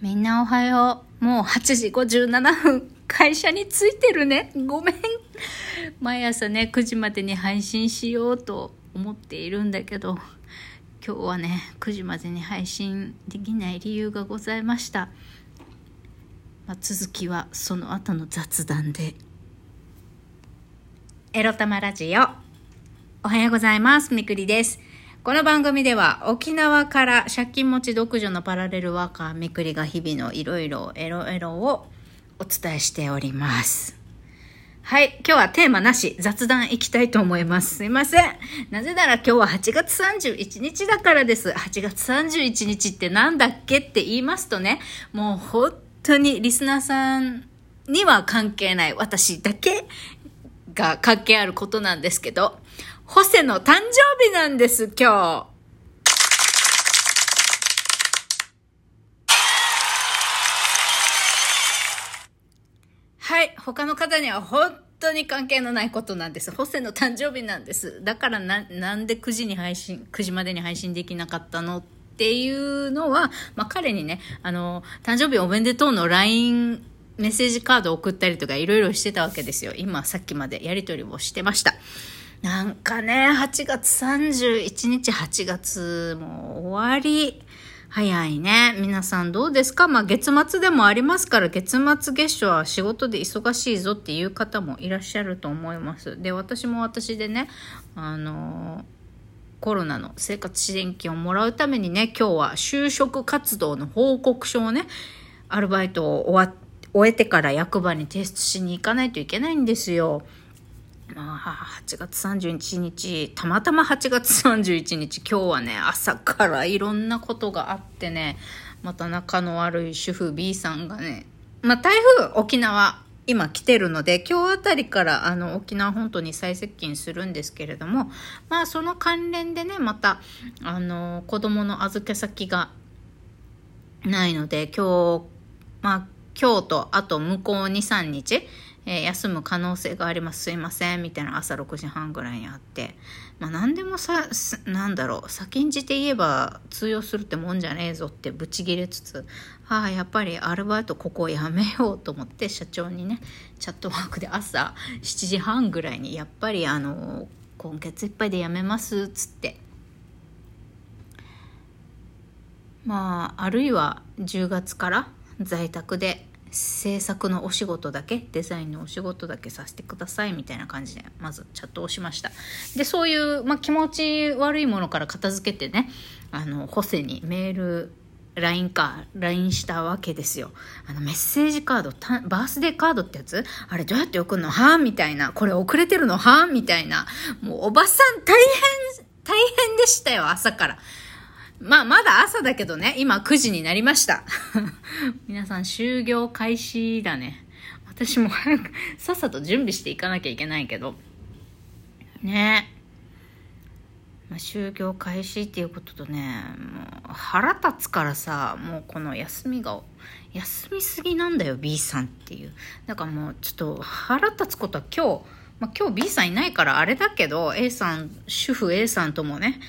みんなおはよう。もう8時57分。会社に着いてるね。ごめん。毎朝ね、9時までに配信しようと思っているんだけど、今日はね、9時までに配信できない理由がございました。まあ、続きはその後の雑談で。エロ玉ラジオ。おはようございます。みくりです。この番組では沖縄から借金持ち独女のパラレルワーカーめくりが日々のいろいろエロエロをお伝えしております。はい。今日はテーマなし、雑談いきたいと思います。すいません。なぜなら今日は8月31日だからです。8月31日ってなんだっけって言いますとね、もう本当にリスナーさんには関係ない私だけが関係あることなんですけど、ホセの誕生日なんです、今日。はい。他の方には本当に関係のないことなんです。ホセの誕生日なんです。だからな、なんで9時に配信、9時までに配信できなかったのっていうのは、まあ、彼にね、あの、誕生日おめでとうの LINE メッセージカードを送ったりとかいろいろしてたわけですよ。今、さっきまでやりとりをしてました。なんかね、8月31日、8月もう終わり。早いね。皆さんどうですか？まあ月末でもありますから、月末月初は仕事で忙しいぞっていう方もいらっしゃると思います。で、私も私でね、あのコロナの生活支援金をもらうためにね、今日は就職活動の報告書をね、アルバイトを終わ終えてから役場に提出しに行かないといけないんですよ。まあ、8月31日、たまたま8月31日、今日はね、朝からいろんなことがあってね、また仲の悪い主婦 B さんがね、まあ、台風、沖縄、今来てるので、今日あたりからあの沖縄本島に再接近するんですけれども、まあその関連でね、また、あの、子供の預け先がないので、今日、まあ今日とあと向こう2、3日、えー、休む可能性があります。すいません。みたいな朝6時半ぐらいにあって。まあ何でもさ、なんだろう、先んじて言えば通用するってもんじゃねえぞってブチギレつつ、ああ、やっぱりアルバイトここやめようと思って社長にね、チャットワークで朝7時半ぐらいに、やっぱりあの、今月いっぱいで辞めますっつって。まあ、あるいは10月から在宅で制作のお仕事だけデザインのお仕事だけさせてくださいみたいな感じでまずチャットをしました。でそういう、まあ、気持ち悪いものから片付けてねあのホセにメール LINE か LINE したわけですよ。あのメッセージカードバースデーカードってやつ？あれどうやって送るの？はみたいな。これ遅れてるの？はみたいな。もうおばさん大変大変でしたよ朝から。まあ、まだ朝だけどね、今9時になりました。皆さん、就業開始だね。私も早く、さっさと準備していかなきゃいけないけど。ねまあ、就業開始っていうこととね、もう腹立つからさ、もうこの休みが、休みすぎなんだよ、B さんっていう。だからもうちょっと腹立つことは今日、まあ、今日 B さんいないからあれだけど、A さん、主婦 A さんともね、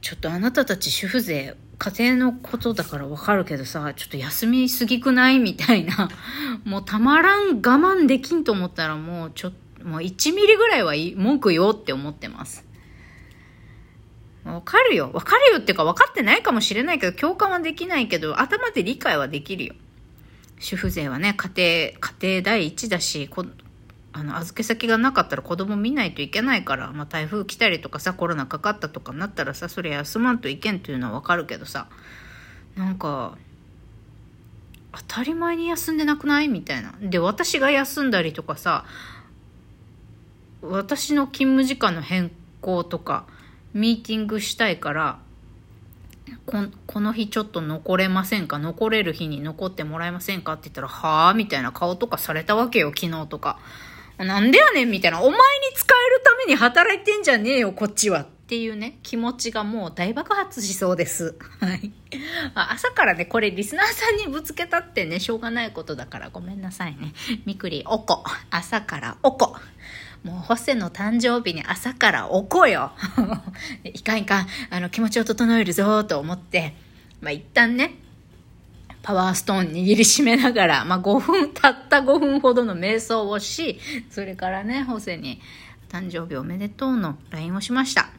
ちょっとあなたたち主婦勢、家庭のことだからわかるけどさ、ちょっと休みすぎくないみたいな。もうたまらん我慢できんと思ったらもうちょっと、もう1ミリぐらいはい文句よって思ってます。わかるよ。わかるよっていうか分かってないかもしれないけど、共感はできないけど、頭で理解はできるよ。主婦税はね、家庭、家庭第一だし、あの預け先がなかったら子供見ないといけないから、まあ、台風来たりとかさコロナかかったとかなったらさそれ休まんといけんっていうのはわかるけどさなんか当たり前に休んでなくないみたいな。で私が休んだりとかさ私の勤務時間の変更とかミーティングしたいからここの日ちょっと残れませんか？残れる日に残ってもらえませんか？って言ったら、はあみたいな顔とかされたわけよ、昨日とか。なんでやねんみたいな。お前に使えるために働いてんじゃねえよ、こっちは。っていうね、気持ちがもう大爆発しそうです。はい。朝からね、これリスナーさんにぶつけたってね、しょうがないことだからごめんなさいね。みくり、おこ。朝からおこ。もう、ホセの誕生日に朝からおこよ。いかんいかん、あの、気持ちを整えるぞと思って、まあ、一旦ね、パワーストーン握りしめながら、まあ5分、たった5分ほどの瞑想をし、それからね、ホセに誕生日おめでとうの LINE をしました。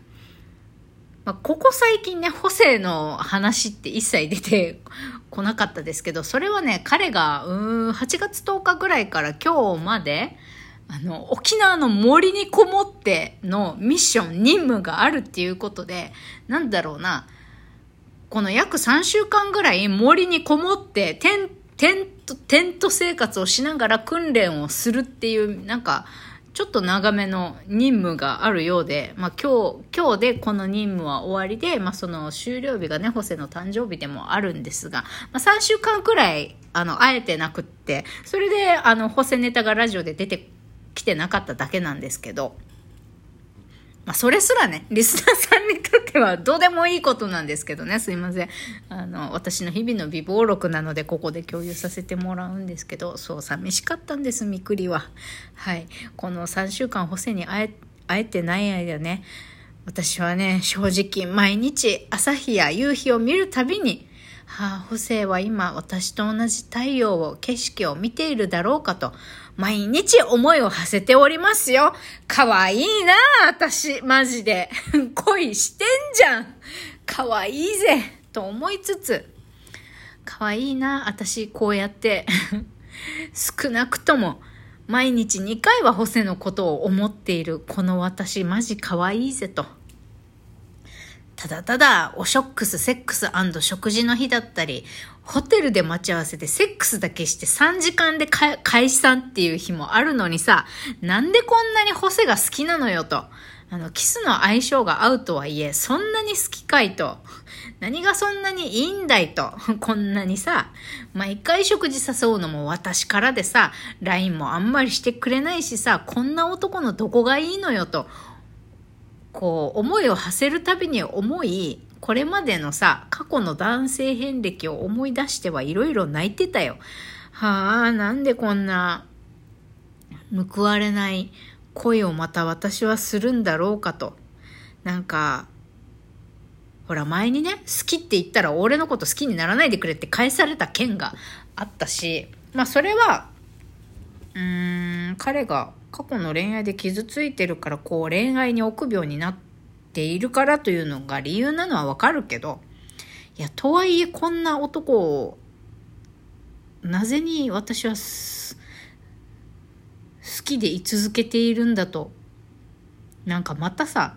まあ、ここ最近ね、ホセの話って一切出てこなかったですけど、それはね、彼が、うん、8月10日ぐらいから今日まで、あの、沖縄の森にこもってのミッション、任務があるっていうことで、なんだろうな、この約3週間ぐらい森にこもってテン、テント、テント生活をしながら訓練をするっていう、なんか、ちょっと長めの任務があるようで、まあ今日、今日でこの任務は終わりで、まあその終了日がね、ホセの誕生日でもあるんですが、まあ3週間くらい、あの、会えてなくって、それで、あの、ホセネタがラジオで出て来てなかっただけなんですけど、まあ、それすらね、リスナーさんにとってはどうでもいいことなんですけどね、すいません。あの、私の日々の美貌録なので、ここで共有させてもらうんですけど、そう、寂しかったんです、みくりは。はい。この3週間、ホセに会え、会えてない間ね、私はね、正直、毎日、朝日や夕日を見るたびに、はあ、ホセは今、私と同じ太陽を、景色を見ているだろうかと、毎日思いを馳せておりますよ。かわいいな私、マジで。恋してんじゃん。かわいいぜ。と思いつつ、かわいいな私、こうやって、少なくとも、毎日2回はホセのことを思っているこの私、マジかわいいぜと。ただただ、おショックス、セックス食事の日だったり、ホテルで待ち合わせてセックスだけして3時間で解散っていう日もあるのにさ、なんでこんなにホセが好きなのよと。あの、キスの相性が合うとはいえ、そんなに好きかいと。何がそんなにいいんだいと。こんなにさ、毎回食事誘うのも私からでさ、LINE もあんまりしてくれないしさ、こんな男のどこがいいのよと。こう、思いを馳せるたびに思い、これまでのさ、過去の男性遍歴を思い出してはいろいろ泣いてたよ。はあ、なんでこんな報われない恋をまた私はするんだろうかと。なんか、ほら前にね、好きって言ったら俺のこと好きにならないでくれって返された件があったし、まあそれは、うーん、彼が過去の恋愛で傷ついてるからこう恋愛に臆病になって、いるからというのが理由なのはわかるけど、いや、とはいえこんな男を、なぜに私は好きでい続けているんだと。なんかまたさ、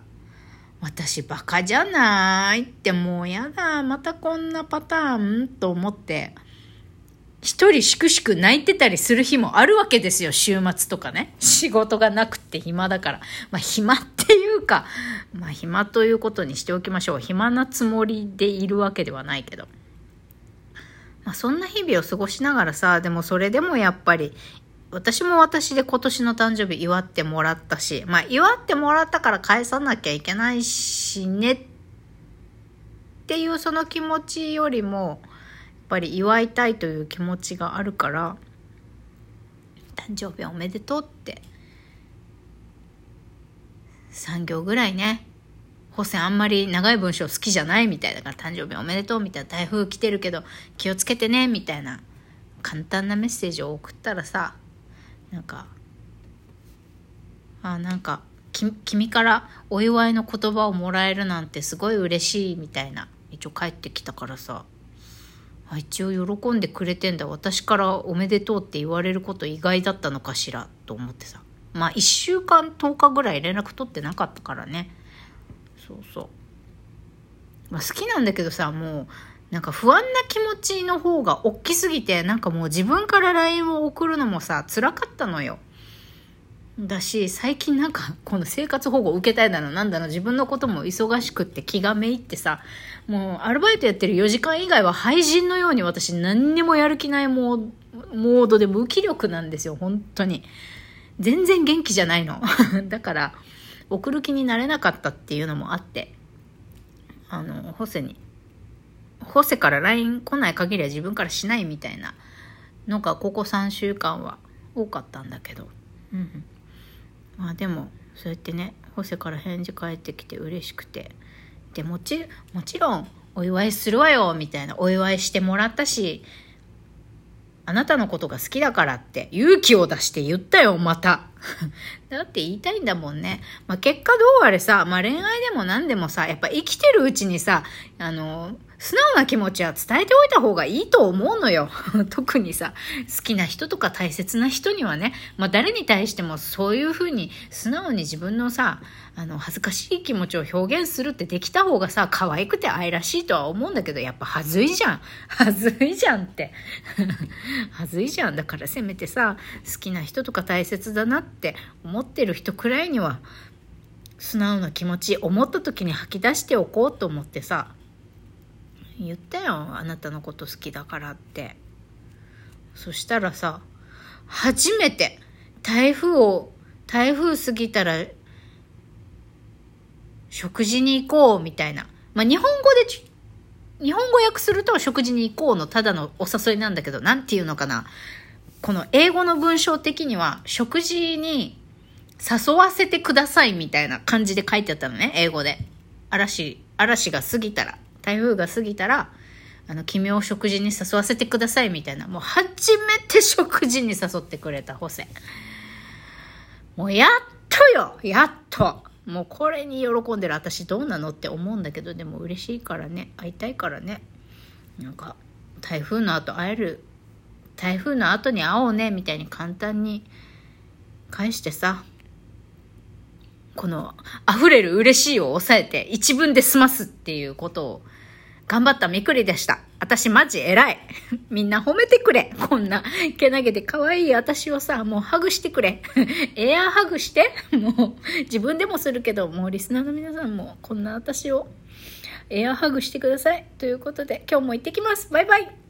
私バカじゃないってもうやだ、またこんなパターンと思って、一人しくしく泣いてたりする日もあるわけですよ、週末とかね。仕事がなくて暇だから。まあ暇っていうか、まあ暇ということにしておきましょう。暇なつもりでいるわけではないけど。まあそんな日々を過ごしながらさ、でもそれでもやっぱり、私も私で今年の誕生日祝ってもらったし、まあ祝ってもらったから返さなきゃいけないしねっていうその気持ちよりも、ぱり祝いたいという気持ちがあるから誕生日おめでとうって3行ぐらいね保線あんまり長い文章好きじゃないみたいだから誕生日おめでとうみたいな台風来てるけど気をつけてねみたいな簡単なメッセージを送ったらさなんかあなんか君からお祝いの言葉をもらえるなんてすごい嬉しいみたいな一応帰ってきたからさあ一応喜んでくれてんだ。私からおめでとうって言われること意外だったのかしら？と思ってさ。まあ1週間10日ぐらい連絡取ってなかったからね。そうそう、まあ、好きなんだけどさもうなんか不安な気持ちの方が大きすぎてなんかもう自分から LINE を送るのもさ辛かったのよ。だし、最近なんか、この生活保護受けたいだの、なんだの、自分のことも忙しくって気がめいってさ、もう、アルバイトやってる4時間以外は廃人のように私何にもやる気ないモーモードで無気力なんですよ、本当に。全然元気じゃないの。だから、送る気になれなかったっていうのもあって、あの、ホセに、ホセから LINE 来ない限りは自分からしないみたいなのが、ここ3週間は多かったんだけど、うん。まあでもそうやってねホセから返事返ってきて嬉しくてでもちもちろんお祝いするわよみたいなお祝いしてもらったしあなたのことが好きだからって勇気を出して言ったよ、また。だって言いたいんだもんね。まあ、結果どうあれさ、まあ、恋愛でも何でもさ、やっぱ生きてるうちにさ、あの、素直な気持ちは伝えておいた方がいいと思うのよ。特にさ、好きな人とか大切な人にはね、まあ誰に対してもそういうふうに素直に自分のさ、あの、恥ずかしい気持ちを表現するってできた方がさ、可愛くて愛らしいとは思うんだけど、やっぱはずいじゃん。はずいじゃんって。はずいじゃん。だからせめてさ、好きな人とか大切だなって思ってる人くらいには、素直な気持ち、思った時に吐き出しておこうと思ってさ、言ったよあなたのこと好きだからって。そしたらさ初めて台風を台風過ぎたら食事に行こうみたいな。まあ日本語で日本語訳すると食事に行こうのただのお誘いなんだけどなんていうのかな。この英語の文章的には食事に誘わせてくださいみたいな感じで書いてあったのね英語で。嵐嵐が過ぎたら台風が過ぎたら、あの、君を食事に誘わせてくださいみたいな、もう初めて食事に誘ってくれたホセ。もうやっとよ！やっと！もうこれに喜んでる。私どうなの？って思うんだけど、でも嬉しいからね、会いたいからね。なんか、台風の後会える、台風の後に会おうね、みたいに簡単に返してさ、この溢れる嬉しいを抑えて一文で済ますっていうことを頑張ったみくりでした。私マジ偉い。みんな褒めてくれ。こんな、けなげで可愛い私をさ、もうハグしてくれ。エアハグして。もう、自分でもするけど、もうリスナーの皆さんも、こんな私を、エアハグしてください。ということで、今日も行ってきます。バイバイ。